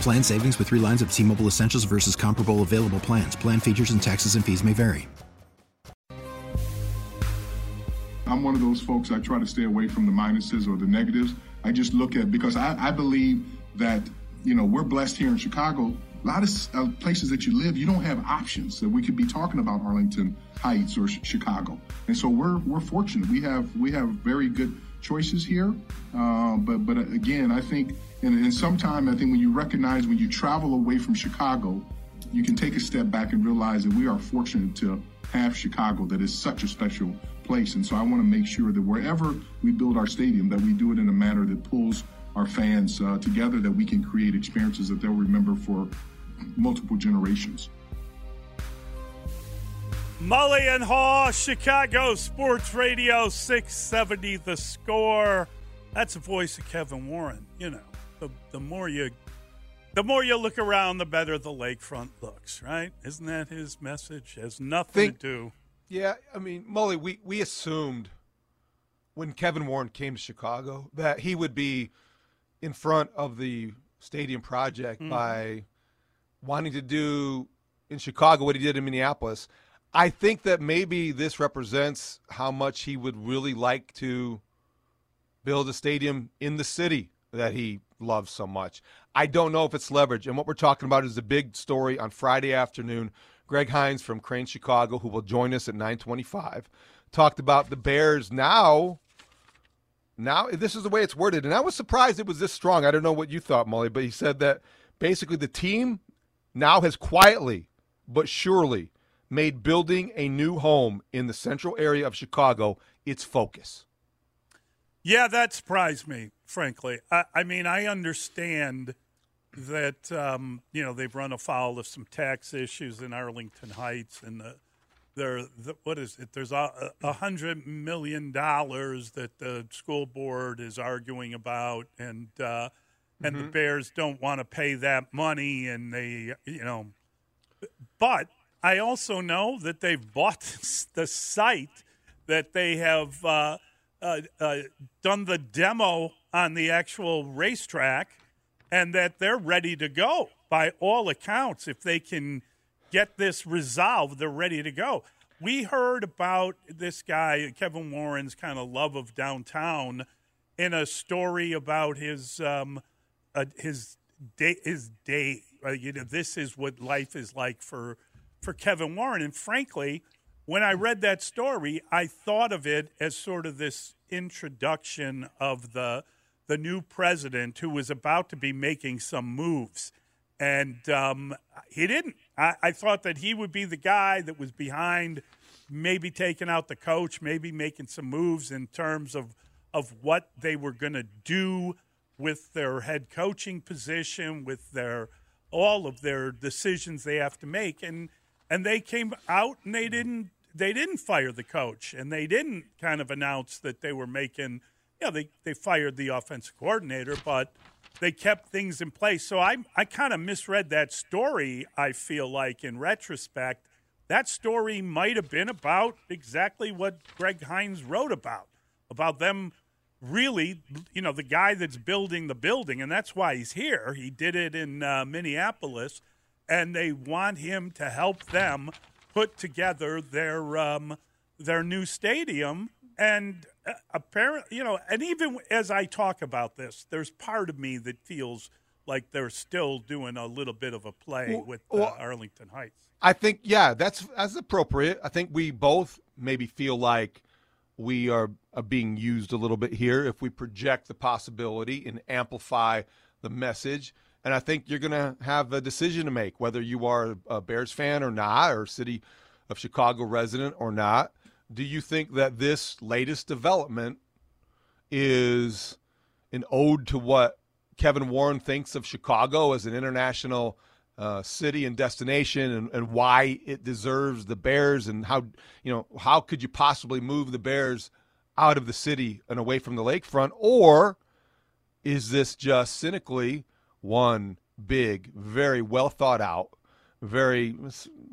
Plan savings with three lines of T Mobile Essentials versus comparable available plans. Plan features and taxes and fees may vary. I'm one of those folks, I try to stay away from the minuses or the negatives. I just look at, because I, I believe that, you know, we're blessed here in Chicago. A lot of uh, places that you live, you don't have options. So we could be talking about Arlington Heights or Chicago. And so we're, we're fortunate. We have, we have very good choices here. Uh, but, but again, I think and, and sometimes I think when you recognize when you travel away from Chicago, you can take a step back and realize that we are fortunate to have Chicago that is such a special place. And so I want to make sure that wherever we build our stadium, that we do it in a manner that pulls our fans uh, together, that we can create experiences that they'll remember for multiple generations. Mully and Haugh, Chicago Sports Radio 670 The Score. That's the voice of Kevin Warren, you know the the more you the more you look around, the better the lakefront looks, right? Isn't that his message? has nothing Think, to do. Yeah, I mean, Mully, we, we assumed when Kevin Warren came to Chicago that he would be in front of the stadium project mm. by wanting to do in Chicago what he did in Minneapolis. I think that maybe this represents how much he would really like to build a stadium in the city that he loves so much. I don't know if it's leverage. And what we're talking about is a big story on Friday afternoon. Greg Hinz from Crain Chicago, who will join us at 925, talked about the Bears now. Now, this is the way it's worded. And I was surprised it was this strong. I don't know what you thought, Mully, but he said that basically the team now has quietly but surely made building a new home in the central area of Chicago its focus. Yeah, that surprised me, frankly. I, I mean, I understand that um, you know they've run afoul of some tax issues in Arlington Heights, and the, there, the, what is it? There's a, a hundred million dollars that the school board is arguing about, and uh, and mm-hmm. the Bears don't want to pay that money, and they, you know, but I also know that they've bought the site that they have. Uh, uh, uh, done the demo on the actual racetrack and that they're ready to go by all accounts. If they can get this resolved, they're ready to go. We heard about this guy, Kevin Warren's kind of love of downtown, in a story about his um, uh, his day. His day, uh, you know, this is what life is like for for Kevin Warren. And frankly, when I read that story, I thought of it as sort of this introduction of the the new president who was about to be making some moves, and um, he didn't. I, I thought that he would be the guy that was behind, maybe taking out the coach, maybe making some moves in terms of of what they were going to do with their head coaching position, with their all of their decisions they have to make, and and they came out and they didn't they didn't fire the coach. And they didn't kind of announce that they were making yeah they, they fired the offensive coordinator but they kept things in place. So i, I kind of misread that story i feel like in retrospect. That story might have been about exactly what greg hinz wrote about about them really you know the guy that's building the building. And that's why he's here. He did it in uh, minneapolis and they want him to help them put together their um, their new stadium, and uh, apparently, you know, and even as I talk about this, there's part of me that feels like they're still doing a little bit of a play Well- with uh, well- Arlington Heights. I think yeah, that's that's appropriate. I think we both maybe feel like we are, are being used a little bit here if we project the possibility and amplify the message. And I think you're going to have a decision to make whether you are a Bears fan or not, or city of Chicago resident or not. Do you think that this latest development is an ode to what Kevin Warren thinks of Chicago as an international uh, city and destination, and, and why it deserves the Bears, and how you know how could you possibly move the Bears out of the city and away from the lakefront, or is this just cynically one big, very well thought out, very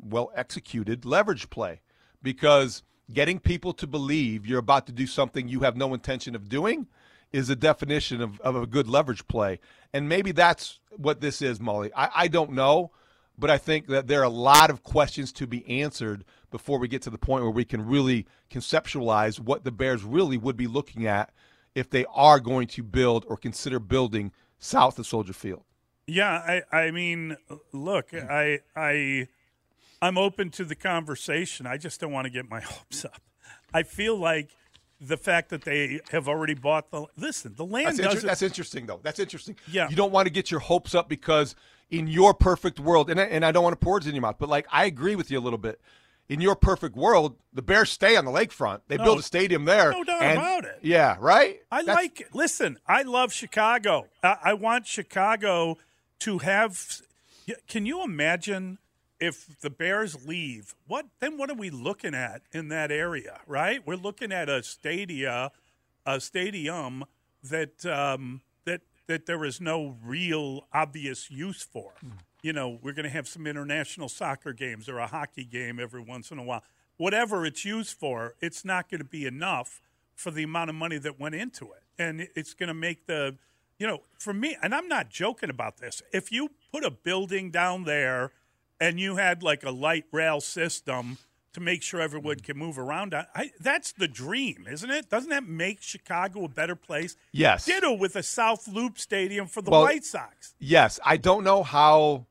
well executed leverage play? Because getting people to believe you're about to do something you have no intention of doing is a definition of, of a good leverage play. And maybe that's what this is, Mully. I, I don't know, but I think that there are a lot of questions to be answered before we get to the point where we can really conceptualize what the Bears really would be looking at if they are going to build or consider building south of Soldier Field. Yeah, I, I mean, look, hmm. I, I, I'm open to the conversation. I just don't want to get my hopes up. I feel like the fact that they have already bought the listen, the land That's, inter- that's interesting, though. That's interesting. Yeah. You don't want to get your hopes up because in your perfect world, and I, and I don't want to pour it in your mouth, but like I agree with you a little bit. In your perfect world, the Bears stay on the lakefront. They No, build a stadium there. no doubt and- about it. Yeah, right. I That's- like it. Listen, I love Chicago. I, I want Chicago to have. Can you imagine if the Bears leave? What then? What are we looking at in that area? Right? We're looking at a stadia, a stadium that um, that that there is no real obvious use for. You know, we're going to have some international soccer games or a hockey game every once in a while. Whatever it's used for, it's not going to be enough for the amount of money that went into it. And it's going to make the, you know, for me, and I'm not joking about this. If you put a building down there and you had like a light rail system to make sure everyone mm. can move around, I, I, that's the dream, isn't it? Doesn't that make Chicago a better place? Yes. Ditto with a South Loop Stadium for the Well, White Sox. Yes, I don't know how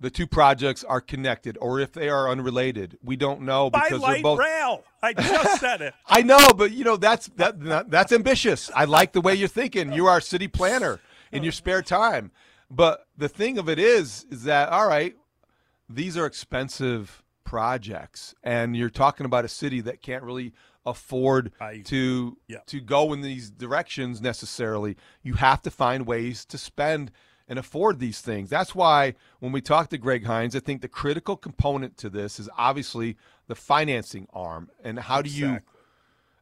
the two projects are connected or if they are unrelated. We don't know By because they're light both. rail. I just said it. I know, but you know that's that, that that's ambitious. I like the way you're thinking. You are a city planner in your spare time. But the thing of it is, is that all right? These are expensive projects, and you're talking about a city that can't really afford I- to yeah. to go in these directions necessarily. You have to find ways to spend and afford these things. That's why when we talk to Greg Hinz, I think the critical component to this is obviously the financing arm and how do you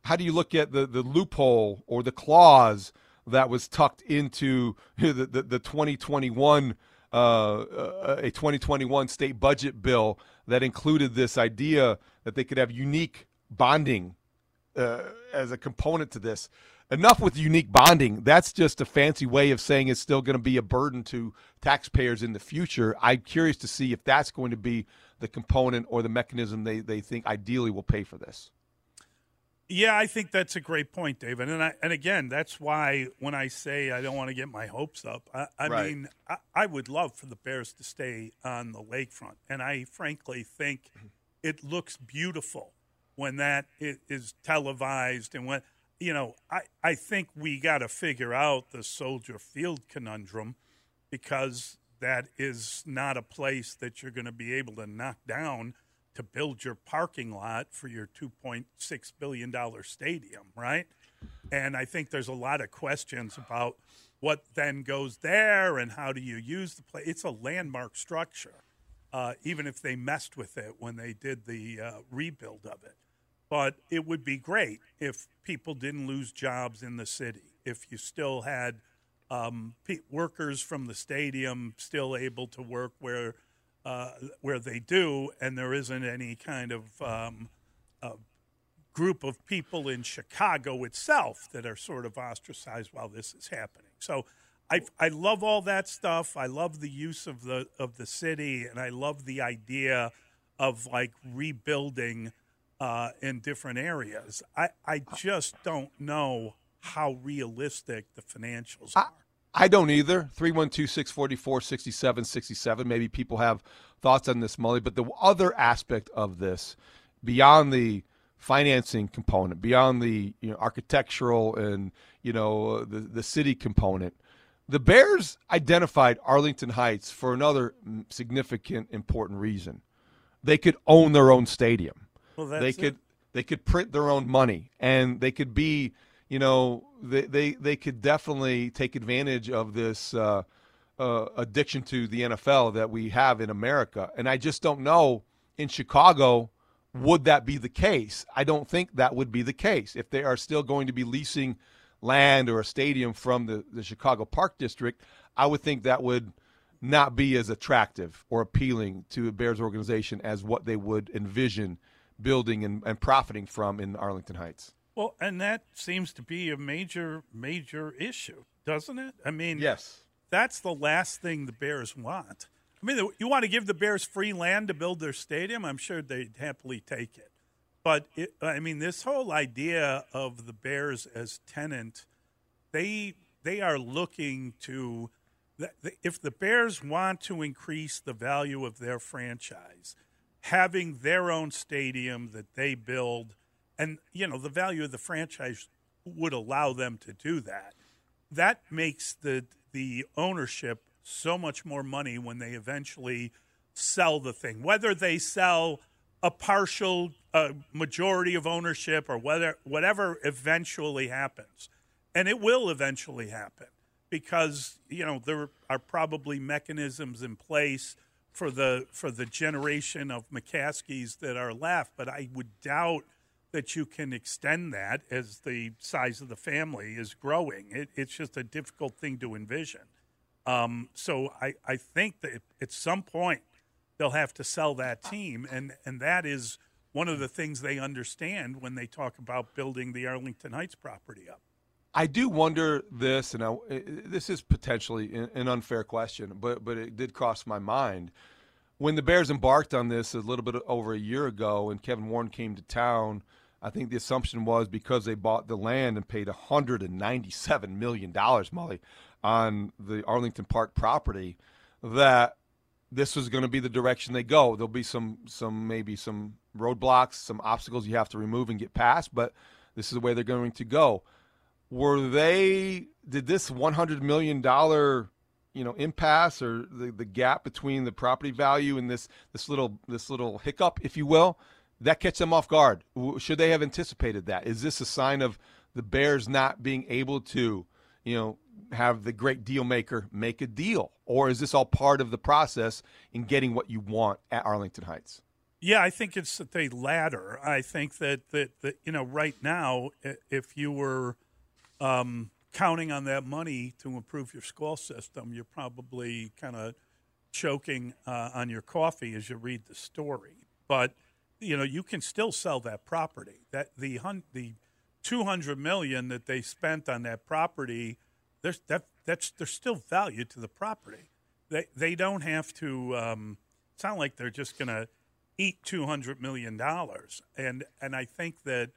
how do you look at the, the loophole or the clause that was tucked into the, the, the 2021 uh, uh, a 2021 state budget bill that included this idea that they could have unique bonding uh, as a component to this. Enough with unique bonding. That's just a fancy way of saying it's still going to be a burden to taxpayers in the future. I'm curious to see if that's going to be the component or the mechanism they, they think ideally will pay for this. Yeah, I think that's a great point, David. And I, and again, that's why when I say I don't want to get my hopes up, I, I Right. mean I, I would love for the Bears to stay on the lakefront, and I frankly think it looks beautiful when that is televised and when you know I I think we got to figure out the Soldier Field conundrum because that is not a place that you're going to be able to knock down to build your parking lot for your $2.6 billion stadium, right? And I think there's a lot of questions about what then goes there and how do you use the place. It's a landmark structure, uh, even if they messed with it when they did the uh, rebuild of it. But it would be great if people didn't lose jobs in the city, if you still had um, pe- workers from the stadium still able to work where uh, where they do, and there isn't any kind of um, uh, group of people in Chicago itself that are sort of ostracized while this is happening. So I I love all that stuff. I love the use of the of the city, and I love the idea of like rebuilding uh, in different areas. I I just don't know how realistic the financials are. I don't either. 312 644 6767. Maybe people have thoughts on this, Mully. But the other aspect of this, beyond the financing component, beyond the you know, architectural and you know the the city component, the Bears identified Arlington Heights for another significant, important reason. They could own their own stadium. Well, they could it. they could print their own money, and they could be you know they they, they could definitely take advantage of this. Uh, uh, addiction to the NFL that we have in America, and I just don't know in Chicago would that be the case? I don't think that would be the case. If they are still going to be leasing land or a stadium from the, the Chicago Park District, I would think that would not be as attractive or appealing to a Bears organization as what they would envision building and, and profiting from in Arlington Heights. Well, and that seems to be a major, major issue, doesn't it? I mean, Yes. that's the last thing the Bears want. I mean, you want to give the Bears free land to build their stadium? I'm sure they'd happily take it. But it, I mean, this whole idea of the Bears as tenant, they they are looking to if the Bears want to increase the value of their franchise, having their own stadium that they build, and you know the value of the franchise would allow them to do that. That makes the the ownership so much more money when they eventually sell the thing, whether they sell a partial uh, majority of ownership or whether whatever eventually happens, and it will eventually happen because you know there are probably mechanisms in place for the for the generation of McCaskies that are left, but I would doubt that you can extend that as the size of the family is growing. It, it's just a difficult thing to envision. Um, so I, I think that at some point they'll have to sell that team, and, and that is one of the things they understand when they talk about building the Arlington Heights property up. I do wonder this, and I, this is potentially an unfair question, but but it did cross my mind when the Bears embarked on this a little bit over a year ago, and Kevin Warren came to town. I think the assumption was because they bought the land and paid 197 million dollars, Mully, on the Arlington Park property, that this was going to be the direction they go. There'll be some some maybe some roadblocks, some obstacles you have to remove and get past, but this is the way they're going to go were they did this 100 million dollar you know impasse or the, the gap between the property value and this this little this little hiccup if you will that catch them off guard? Should they have anticipated that? Is this a sign of the bears not being able to you know have the great deal maker make a deal? Or is this all part of the process in getting what you want at arlington heights? Yeah, I think it's the latter. I think that, that, that you know, right now, if you were um, counting on that money to improve your school system, you're probably kind of choking uh, on your coffee as you read the story. But you know, you can still sell that property. That the hun- the two hundred million that they spent on that property, there's that that's there's still value to the property. They they don't have to. Um, it's not like they're just going to eat two hundred million dollars. And and I think that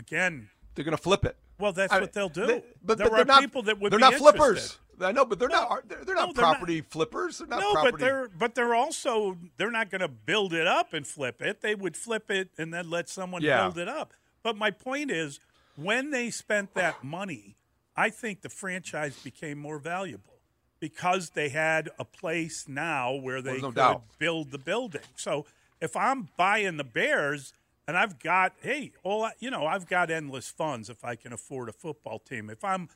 again, they're going to flip it well, that's I- what they'll do. they- but, there but are not, people that would they're be not interested. flippers. I know, but they're No, not. They're, they're no, not they're not. property flippers. They're not no, property. but they're but they're also they're not going to build it up and flip it. They would flip it and then let someone Yeah. build it up. But my point is, when they spent that money, I think the franchise became more valuable because they had a place now where they no could doubt. build the building. So if I'm buying the Bears and I've got hey, all I- you know, I've got endless funds if I can afford a football team. If I'm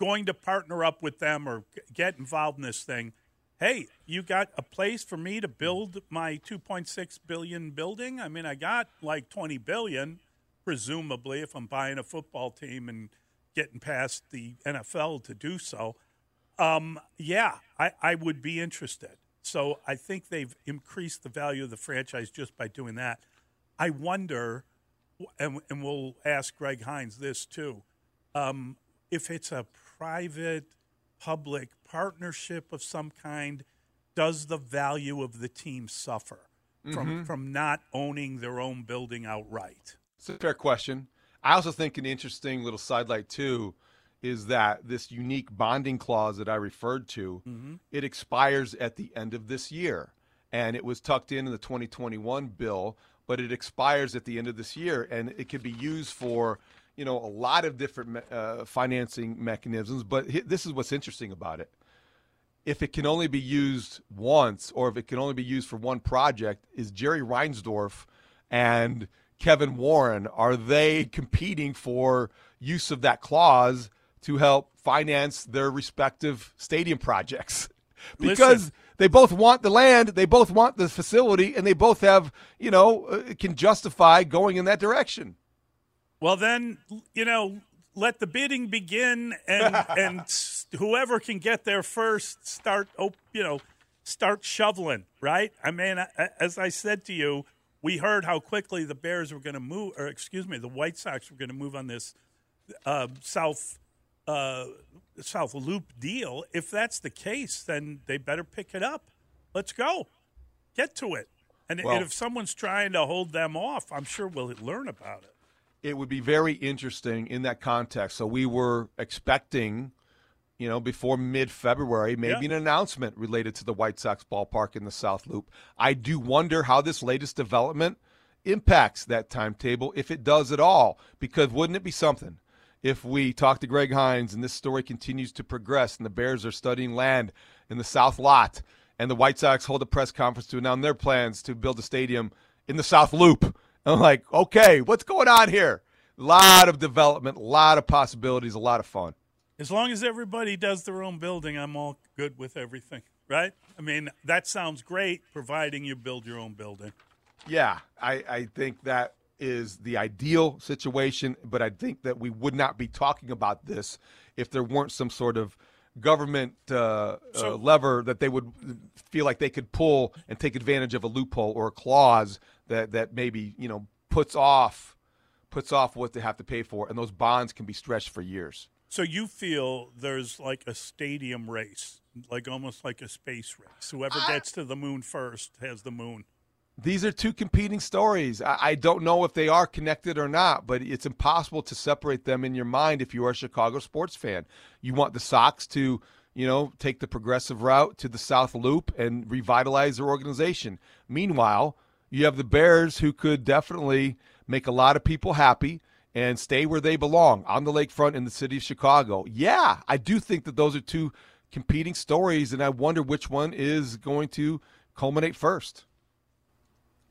going to partner up with them or get involved in this thing, hey, you got a place for me to build my 2.6 billion building? I mean, I got like 20 billion presumably if I'm buying a football team and getting past the NFL to do so. Um, yeah, I, I would be interested. So I think they've increased the value of the franchise just by doing that. I wonder, and, and we'll ask Greg Hinz this too, um, if it's a private public partnership of some kind, does the value of the team suffer from, from not owning their own building outright? It's a fair question. I also think an interesting little sidelight too is that this unique bonding clause that I referred to, Mm-hmm. it expires at the end of this year. And it was tucked in in the 2021 bill, but it expires at the end of this year and it could be used for, you know, a lot of different uh, financing mechanisms, but hi- this is what's interesting about it. If it can only be used once or if it can only be used for one project, is Jerry Reinsdorf and Kevin Warren are they competing for use of that clause to help finance their respective stadium projects? because Listen. they both want the land, they both want the facility, and they both have, you know, uh, can justify going in that direction. Well, then you know, let the bidding begin, and and whoever can get there first, start. You know, start shoveling. Right? I mean, as I said to you, we heard how quickly the Bears were going to move, or excuse me, the White Sox were going to move on this uh, South uh, South Loop deal. If that's the case, then they better pick it up. Let's go, get to it. And, Well- and if someone's trying to hold them off, I'm sure we'll learn about it. it would be very interesting in that context. So we were expecting, you know, before mid February, maybe Yeah. an announcement related to the White Sox ballpark in the South Loop. I do wonder how this latest development impacts that timetable, if it does at all, because wouldn't it be something? If we talk to Greg Hinz and this story continues to progress and the Bears are studying land in the South Lot and the White Sox hold a press conference to announce their plans to build a stadium in the South Loop. I'm like, okay, what's going on here? A lot of development, a lot of possibilities, a lot of fun. As long as everybody does their own building, I'm all good with everything, right? I mean, that sounds great, providing you build your own building. Yeah, I, I think that is the ideal situation, but I think that we would not be talking about this if there weren't some sort of government uh, So- uh, lever that they would feel like they could pull and take advantage of a loophole or a clause that, that maybe you know puts off puts off what they have to pay for, and those bonds can be stretched for years. So you feel there's like a stadium race, like almost like a space race. Whoever gets to the moon first has the moon. These are two competing stories. I, I don't know if they are connected or not, but it's impossible to separate them in your mind if you are a Chicago sports fan. You want the Sox to, you know, take the progressive route to the South Loop and revitalize their organization. Meanwhile, you have the Bears who could definitely make a lot of people happy and stay where they belong on the lakefront in the city of Chicago. Yeah, I do think that those are two competing stories, and I wonder which one is going to culminate first.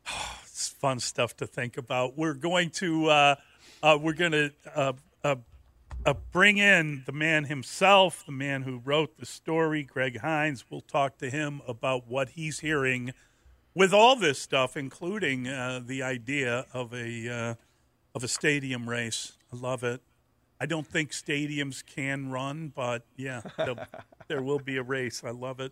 It's fun stuff to think about. We're going to uh, uh, we're going to uh, uh, uh, bring in the man himself, the man who wrote the story, Greg Hinz. We'll talk to him about what he's hearing with all this stuff, including uh, the idea of a uh, of a stadium race. I love it. I don't think stadiums can run, but yeah, there will be a race. I love it.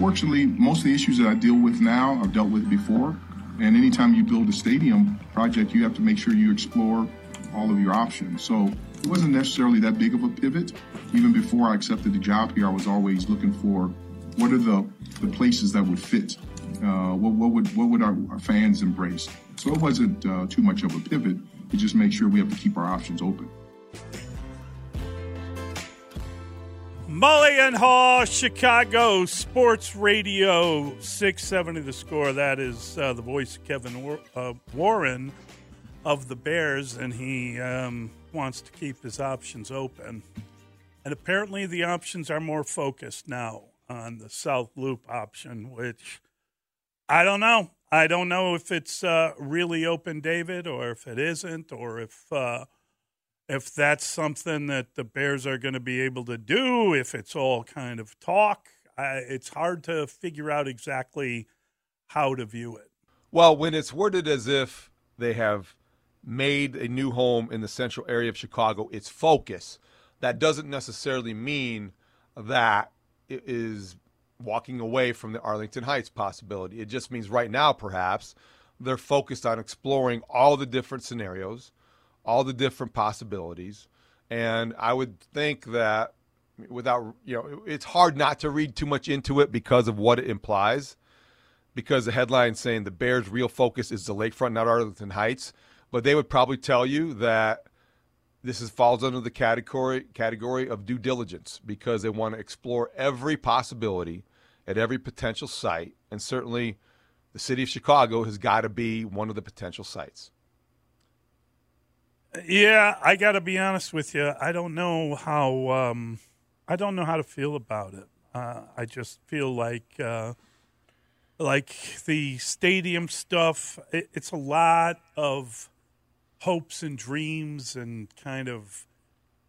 Unfortunately, most of the issues that I deal with now I've dealt with before. And anytime you build a stadium project, you have to make sure you explore all of your options. So it wasn't necessarily that big of a pivot. Even before I accepted the job here, I was always looking for what are the, the places that would fit. Uh, what, what, would what would our, our, fans embrace? So it wasn't uh, too much of a pivot. It just makes sure we have to keep our options open. Mully and Haugh, Chicago Sports Radio 670 the score. That is uh, the voice of Kevin War- uh, Warren of the Bears, and he um, wants to keep his options open. And apparently, the options are more focused now on the South Loop option, which I don't know. I don't know if it's uh, really open, David, or if it isn't, or if uh, if that's something that the Bears are going to be able to do, if it's all kind of talk, I, it's hard to figure out exactly how to view it. Well, when it's worded as if they have made a new home in the central area of Chicago, its focus, that doesn't necessarily mean that it is walking away from the Arlington Heights possibility. It just means right now, perhaps, they're focused on exploring all the different scenarios all the different possibilities. And I would think that without, you know, it's hard not to read too much into it because of what it implies. Because the headline saying the Bears' real focus is the lakefront, not Arlington Heights. But they would probably tell you that this is falls under the category category of due diligence because they want to explore every possibility at every potential site, and certainly the city of Chicago has got to be one of the potential sites. Yeah, I got to be honest with you. I don't know how. Um, I don't know how to feel about it. Uh, I just feel like, uh, like the stadium stuff. It, it's a lot of hopes and dreams, and kind of.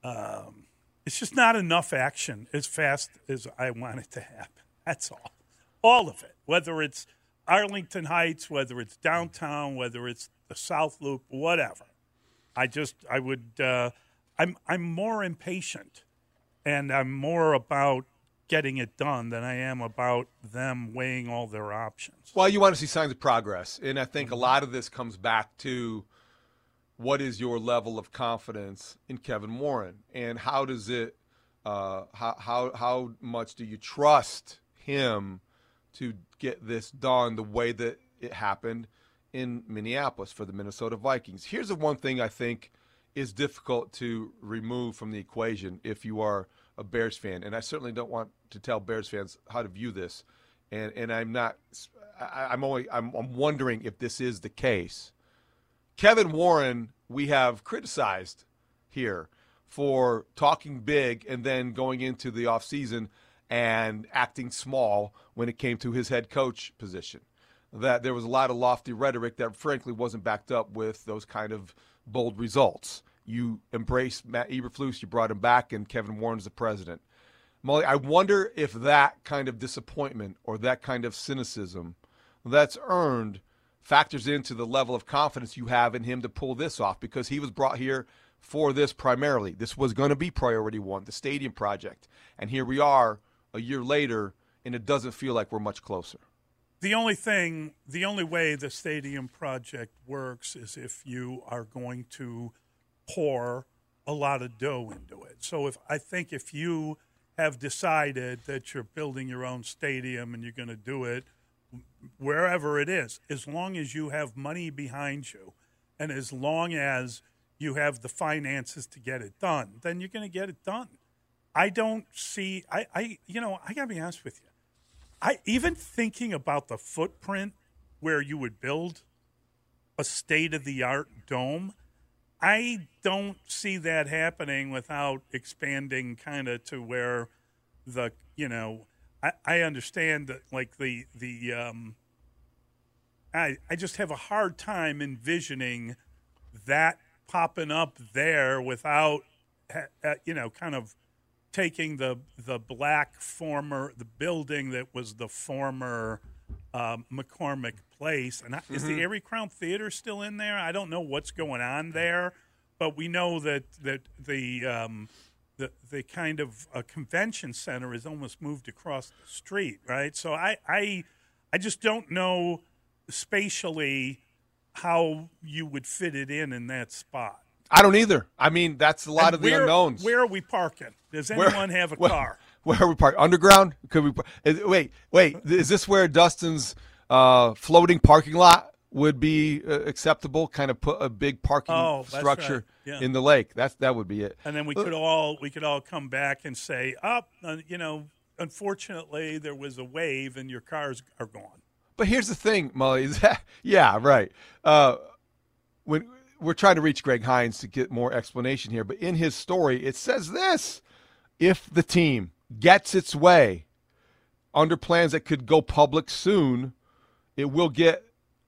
Um, it's just not enough action as fast as I want it to happen. That's all. All of it. Whether it's Arlington Heights, whether it's downtown, whether it's the South Loop, whatever I just I would uh, I'm I'm more impatient, and I'm more about getting it done than I am about them weighing all their options. Well, you want to see signs of progress, and I think a mm-hmm. lot of this comes back to what is your level of confidence in Kevin Warren, and how does it uh, how how how much do you trust him to get this done the way that it happened? In Minneapolis for the Minnesota Vikings. Here's the one thing I think is difficult to remove from the equation if you are a Bears fan, and I certainly don't want to tell Bears fans how to view this, and and I'm not. I, am only. I'm, I'm wondering if this is the case. Kevin Warren, we have criticized here for talking big and then going into the offseason and acting small when it came to his head coach position that there was a lot of lofty rhetoric that frankly wasn't backed up with those kind of bold results. You embraced Matt Eberflus, you brought him back, and Kevin Warren's the president. Mully, I wonder if that kind of disappointment or that kind of cynicism that's earned factors into the level of confidence you have in him to pull this off because he was brought here for this primarily. This was going to be priority one, the stadium project. And here we are a year later, and it doesn't feel like we're much closer. The only thing, the only way the stadium project works is if you are going to pour a lot of dough into it. So if I think if you have decided that you're building your own stadium and you're going to do it wherever it is, as long as you have money behind you and as long as you have the finances to get it done, then you're going to get it done. I don't see I, I you know, I gotta be honest with you. I even thinking about the footprint where you would build a state of the art dome. I don't see that happening without expanding kind of to where the you know I, I understand that like the the um, I, I just have a hard time envisioning that popping up there without, you know, kind of taking the the black former the building that was the former um, McCormick Place. And mm-hmm. is the Arie Crown Theater still in there? I don't know what's going on there, but we know that that the um, the the kind of a convention center is almost moved across the street, right? So I I I just don't know spatially how you would fit it in in that spot. I don't either. I mean, that's a lot and of where, the unknowns. Where are we parking? Does anyone where, have a where, car? Where are we parking? Underground? Could we? Is, wait, wait. Is this where Dustin's uh, floating parking lot would be uh, acceptable? Kind of put a big parking oh, structure right. yeah. in the lake. That's that would be it. And then we could all we could all come back and say, "Up, oh, you know, unfortunately there was a wave and your cars are gone." But here's the thing, Mully. yeah, right. Uh, when we're trying to reach Greg Hinz to get more explanation here, but in his story, it says this: if the team gets its way under plans that could go public soon, it will get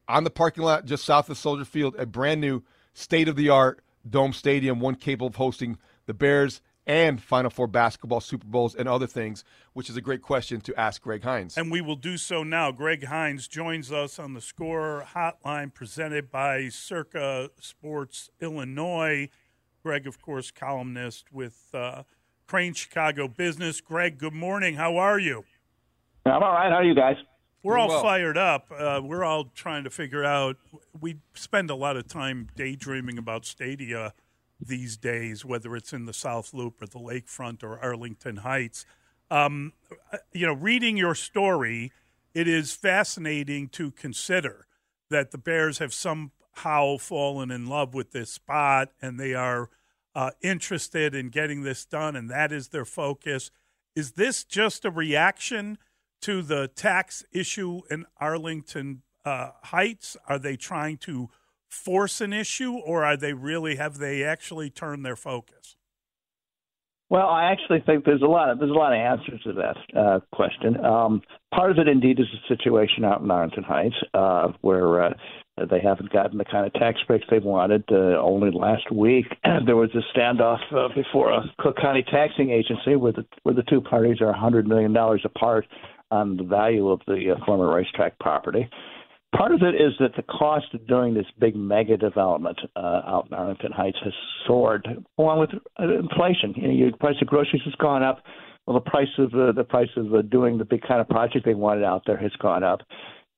on the parking lot just south of Soldier Field a brand new state of the art dome stadium, one capable of hosting the Bears and Final Four basketball, Super Bowls, and other things, which is a great question to ask Greg Hinz. And we will do so now. Greg Hinz joins us on the score hotline presented by Circa Sports Illinois. Greg, of course, columnist with uh, Crain Chicago Business. Greg, good morning. How are you? I'm all right. How are you guys? We're all well. fired up. Uh, we're all trying to figure out. We spend a lot of time daydreaming about stadia these days, whether it's in the South Loop or the Lakefront or Arlington Heights. Um, you know, reading your story, it is fascinating to consider that the Bears have somehow fallen in love with this spot and they are uh, interested in getting this done, and that is their focus. Is this just a reaction to the tax issue in Arlington uh, Heights? Are they trying to force an issue, or are they really have they actually turned their focus? Well, I actually think there's a lot of there's a lot of answers to that uh, question. Um, part of it, indeed, is the situation out in Arlington Heights, uh, where uh, they haven't gotten the kind of tax breaks they've wanted. Uh, only last week, there was a standoff uh, before a Cook County taxing agency, where the where the two parties are 100 million dollars apart on the value of the uh, former racetrack property. Part of it is that the cost of doing this big mega development uh, out in Arlington Heights has soared, along with uh, inflation. You know, your price of groceries has gone up. Well, the price of uh, the price of uh, doing the big kind of project they wanted out there has gone up.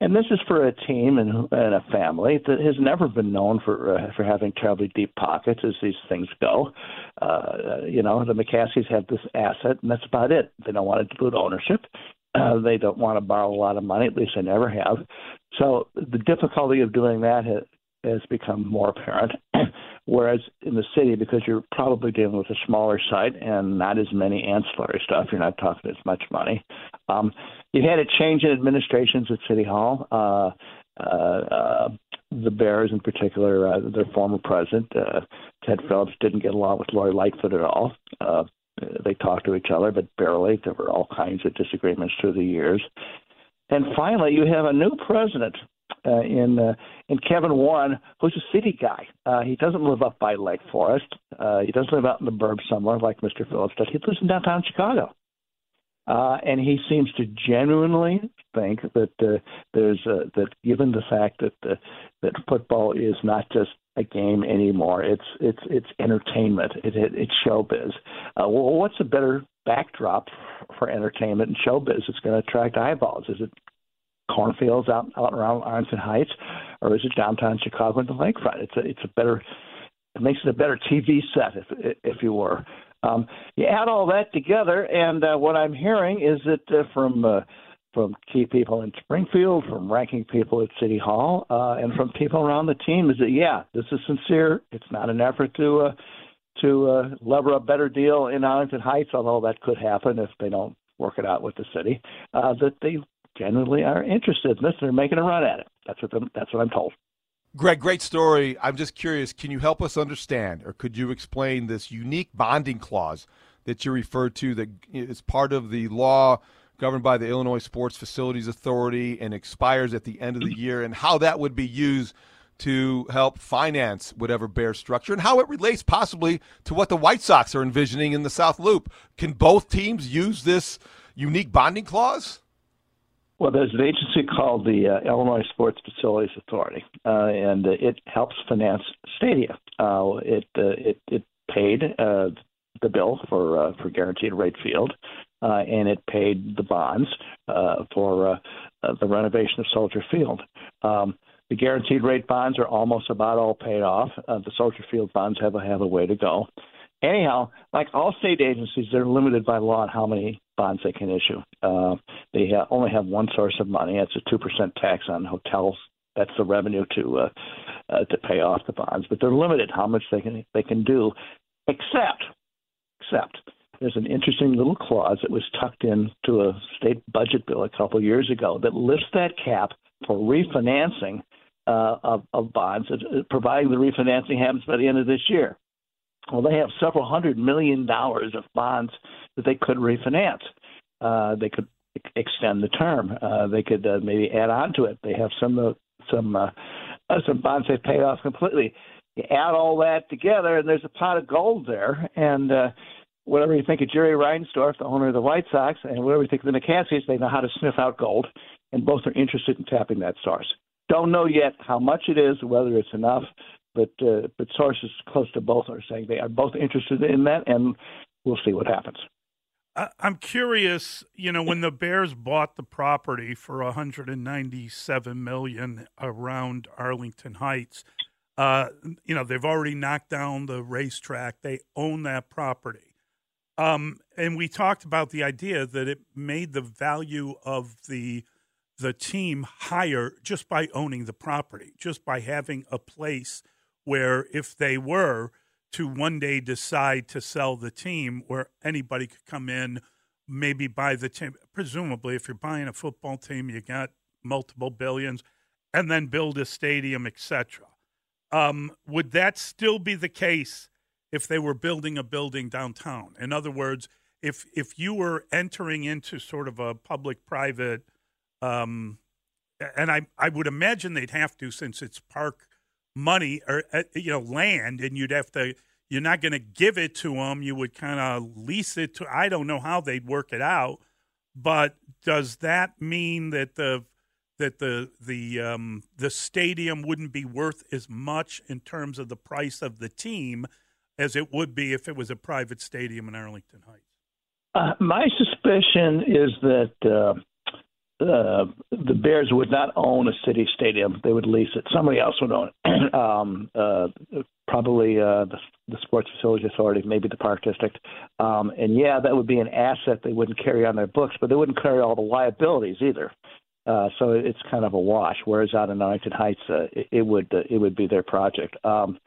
And this is for a team and, and a family that has never been known for uh, for having terribly deep pockets as these things go. Uh, you know, the McCaskies have this asset, and that's about it. They don't want to dilute ownership. Uh, they don't want to borrow a lot of money, at least they never have. So the difficulty of doing that has, has become more apparent. Whereas in the city, because you're probably dealing with a smaller site and not as many ancillary stuff, you're not talking as much money. Um, you've had a change in administrations at City Hall. Uh, uh, uh, the Bears, in particular, uh, their former president, uh, Ted Phillips, didn't get along with Lori Lightfoot at all. Uh, they talked to each other, but barely. There were all kinds of disagreements through the years. And finally, you have a new president uh, in uh, in Kevin Warren, who's a city guy. Uh, he doesn't live up by Lake Forest. Uh, he doesn't live out in the burbs somewhere like Mr. Phillips does. He lives in downtown Chicago. Uh, and he seems to genuinely think that uh, there's uh, that given the fact that uh, that football is not just a game anymore, it's it's it's entertainment, it, it, it's showbiz. Uh, well, what's a better backdrop for entertainment and showbiz? It's going to attract eyeballs. Is it cornfields out out around Arlington Heights, or is it downtown Chicago and the lakefront? It's a it's a better it makes it a better TV set, if if you were. Um, you add all that together, and uh, what I'm hearing is that uh, from uh, from key people in Springfield, from ranking people at City Hall, uh, and from people around the team is that yeah, this is sincere. It's not an effort to uh, to uh, lever a better deal in Arlington Heights, although that could happen if they don't work it out with the city. Uh, that they generally are interested in this. And they're making a run at it. That's what that's what I'm told. Greg, great story. I'm just curious, can you help us understand or could you explain this unique bonding clause that you referred to that is part of the law governed by the Illinois Sports Facilities Authority and expires at the end of the year, and how that would be used to help finance whatever bear structure and how it relates possibly to what the White Sox are envisioning in the South Loop. Can both teams use this unique bonding clause? Well, there's an agency called the uh, Illinois Sports Facilities Authority, uh, and uh, it helps finance stadia. Uh, it uh, it it paid uh, the bill for for guaranteed rate field, and it paid the bonds for the renovation of Soldier Field. Um, the guaranteed rate bonds are almost about all paid off. the Soldier Field bonds have a have a way to go. Anyhow, like all state agencies, they're limited by law on how many bonds they can issue. Uh, they ha- only have one source of money. It's a two percent tax on hotels. That's the revenue to uh, uh, to pay off the bonds, but they're limited how much they can they can do. Except, except there's an interesting little clause that was tucked into a state budget bill a couple years ago that lifts that cap for refinancing uh, of, of bonds, uh, providing the refinancing happens by the end of this year. Well, they have several hundred million dollars of bonds that they could refinance. Uh, they could extend the term. Uh, they could uh, maybe add on to it. They have some uh, some uh, uh, some bonds they've paid off completely. You add all that together, and there's a pot of gold there. And uh, whatever you think of Jerry Reinsdorf, the owner of the White Sox, and whatever you think of the McCaskies, they know how to sniff out gold, and both are interested in tapping that source. Don't know yet how much it is, whether it's enough, but uh, but sources close to both are saying they are both interested in that, and we'll see what happens. I'm curious, you know, when the Bears bought the property for 197 million around Arlington Heights, uh, you know, they've already knocked down the racetrack. They own that property. Um, and we talked about the idea that it made the value of the the team higher just by owning the property, just by having a place where if they were to one day decide to sell the team where anybody could come in, maybe buy the team. Presumably, if you're buying a football team, you got multiple billions, and then build a stadium, etc. Um, would that still be the case if they were building a building downtown? In other words, if if you were entering into sort of a public-private, um, and I I would imagine they'd have to since it's park money or uh, you know land, and you'd have to. You're not going to give it to them. You would kind of lease it to. I don't know how they'd work it out, but does that mean that the that the the um, the stadium wouldn't be worth as much in terms of the price of the team as it would be if it was a private stadium in Arlington Heights? Uh, my suspicion is that uh, uh, the Bears would not own a city stadium; they would lease it. Somebody else would own it. um, uh, probably uh, the, the Sports Facilities Authority, maybe the Park District. Um, and yeah, that would be an asset they wouldn't carry on their books, but they wouldn't carry all the liabilities either. Uh, so it's kind of a wash. Whereas out in Arlington Heights, uh, it, it would uh, it would be their project. Um,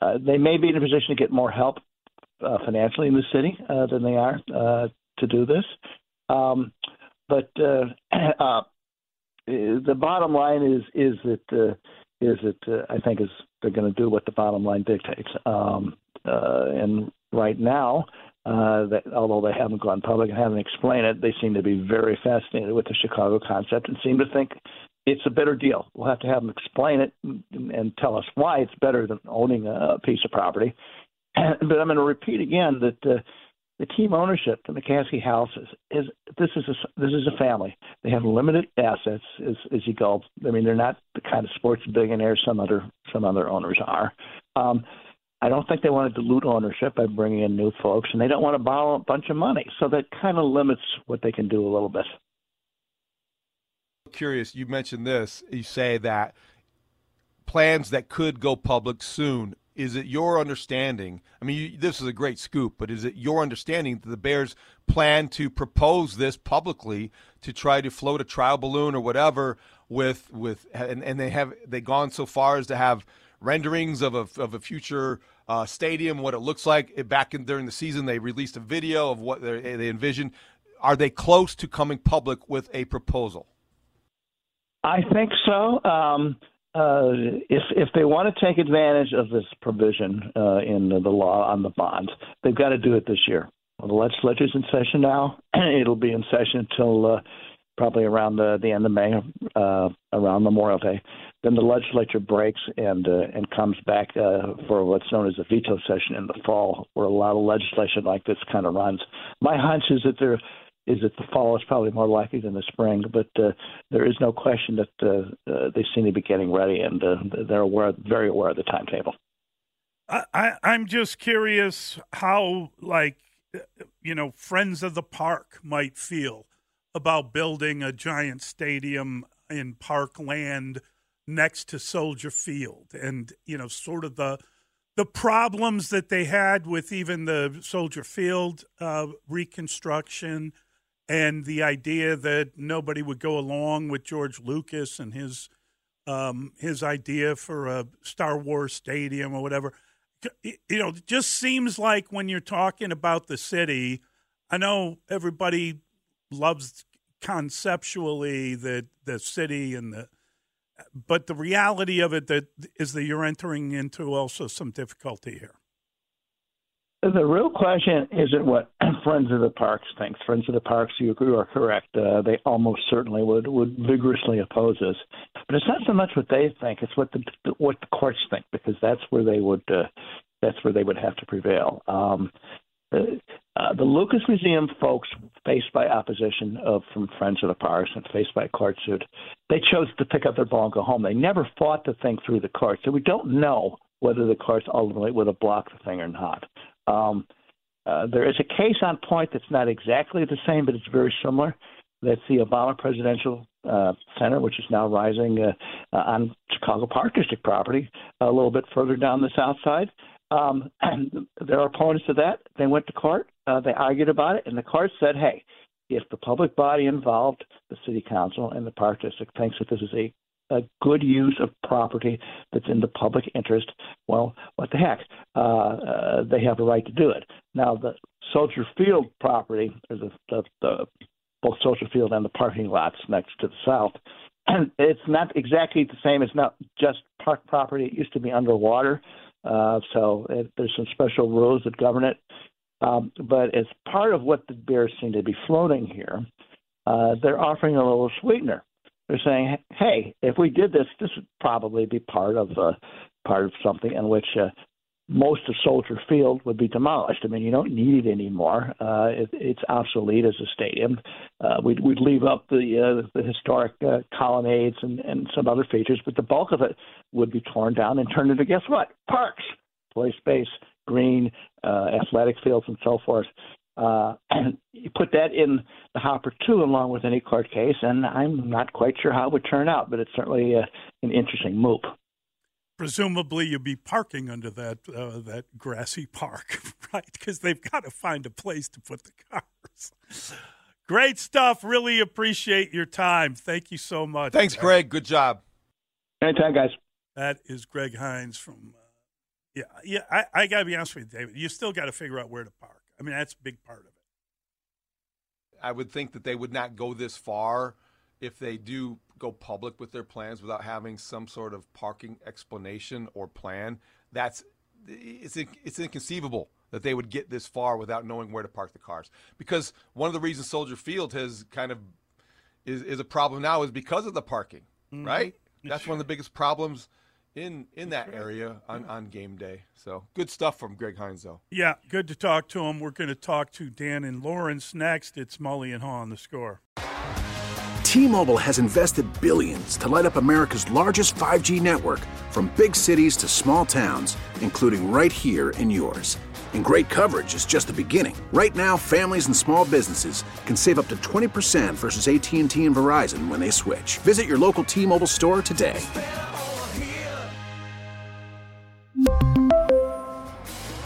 uh, they may be in a position to get more help uh, financially in the city uh, than they are uh, to do this. Um, but uh, uh, the bottom line is is that uh, is that uh, I think is they're going to do what the bottom line dictates. Um, uh, and right now, uh, that although they haven't gone public and haven't explained it, they seem to be very fascinated with the Chicago concept and seem to think it's a better deal. We'll have to have them explain it and, tell us why it's better than owning a piece of property. but I'm going to repeat again that uh, the team ownership, the McCaskey House, is, is this is a this is a family. They have limited assets as as you go. I mean, they're not the kind of sports billionaires some other some other owners are. Um, I don't think they want to dilute ownership by bringing in new folks, and they don't want to borrow a bunch of money. So that kind of limits what they can do a little bit. Curious, you mentioned this. You say that plans that could go public soon is it your understanding? I mean, you, this is a great scoop, but is it your understanding that the Bears plan to propose this publicly to try to float a trial balloon or whatever with with and, and they have they gone so far as to have renderings of a of a future uh, stadium, what it looks like. Back in during the season, they released a video of what they, they envision. Are they close to coming public with a proposal? I think so. Um, uh, if if they want to take advantage of this provision uh, in the, law on the bonds, they've got to do it this year. Well, the legislature's in session now. It'll be in session until uh, probably around the, the end of May, uh, around Memorial Day. Then the legislature breaks and uh, and comes back uh, for what's known as a veto session in the fall, where a lot of legislation like this kind of runs. My hunch is that there is that the fall is probably more likely than the spring, but uh, there is no question that uh, uh, they seem to be getting ready and uh, they're aware, very aware of the timetable. I, I, I'm just curious how, like, you know, friends of the park might feel about building a giant stadium in parkland next to Soldier Field, and you know, sort of the the problems that they had with even the Soldier Field uh, reconstruction, and the idea that nobody would go along with George Lucas and his um, his idea for a Star Wars stadium or whatever. You know, it just seems like when you're talking about the city, I know everybody loves conceptually the the city and the but the reality of it that is that you're entering into also some difficulty here. The real question isn't what Friends of the Parks thinks. Friends of the Parks, you are correct. Uh, they almost certainly would would vigorously oppose this. But it's not so much what they think; it's what the what the courts think, because that's where they would uh, that's where they would have to prevail. Um, uh, the Lucas Museum folks, faced by opposition of from Friends of the Parks and faced by a court suit, they chose to pick up their ball and go home. They never fought the thing through the courts, so we don't know whether the courts ultimately would have blocked the thing or not. Um, uh, there is a case on point that's not exactly the same, but it's very similar. That's the Obama Presidential uh, Center, which is now rising uh, uh, on Chicago Park District property, a little bit further down the south side. Um, and there are opponents to that. They went to court. Uh, they argued about it, and the court said, "Hey, if the public body involved, the city council and the park district, thinks that this is a a good use of property that's in the public interest, well, what the heck? Uh, uh, they have a right to do it. Now, the Soldier Field property, or the, the, the both Soldier Field and the parking lots next to the south, it's not exactly the same. It's not just park property. It used to be underwater. Uh, so it, there's some special rules that govern it. Um, but as part of what the bears seem to be floating here, uh, they're offering a little sweetener. They're saying, "Hey, if we did this, this would probably be part of uh, part of something in which uh, most of Soldier Field would be demolished. I mean, you don't need it anymore. Uh, it, it's obsolete as a stadium. Uh, we'd, we'd leave up the uh, the historic uh, colonnades and, and some other features, but the bulk of it would be torn down and turned into guess what? Parks, play space, green, uh, athletic fields, and so forth. Uh, and you put that in the hopper too, along with any court case, and I'm not quite sure how it would turn out, but it's certainly uh, an interesting move presumably you'll be parking under that uh, that grassy park, right? Because they've got to find a place to put the cars. Great stuff. Really appreciate your time. Thank you so much. Thanks, Greg. Good job. Anytime, guys. That is Greg Hinz from. Uh, yeah, yeah. I, I got to be honest with you, David. You still got to figure out where to park. I mean, that's a big part of it. I would think that they would not go this far if they do go public with their plans without having some sort of parking explanation or plan, that's it's it's inconceivable that they would get this far without knowing where to park the cars. Because one of the reasons Soldier Field has kind of is is a problem now is because of the parking, mm-hmm. right? That's one of the biggest problems in in that area on, on game day. So good stuff from Greg Hinz, though. Yeah, good to talk to him. We're going to talk to Dan and Laurence next. It's Mully and Haugh on the score. T-Mobile has invested billions to light up America's largest 5G network from big cities to small towns, including right here in yours. And great coverage is just the beginning. Right now, families and small businesses can save up to 20% versus AT&T and Verizon when they switch. Visit your local T-Mobile store today.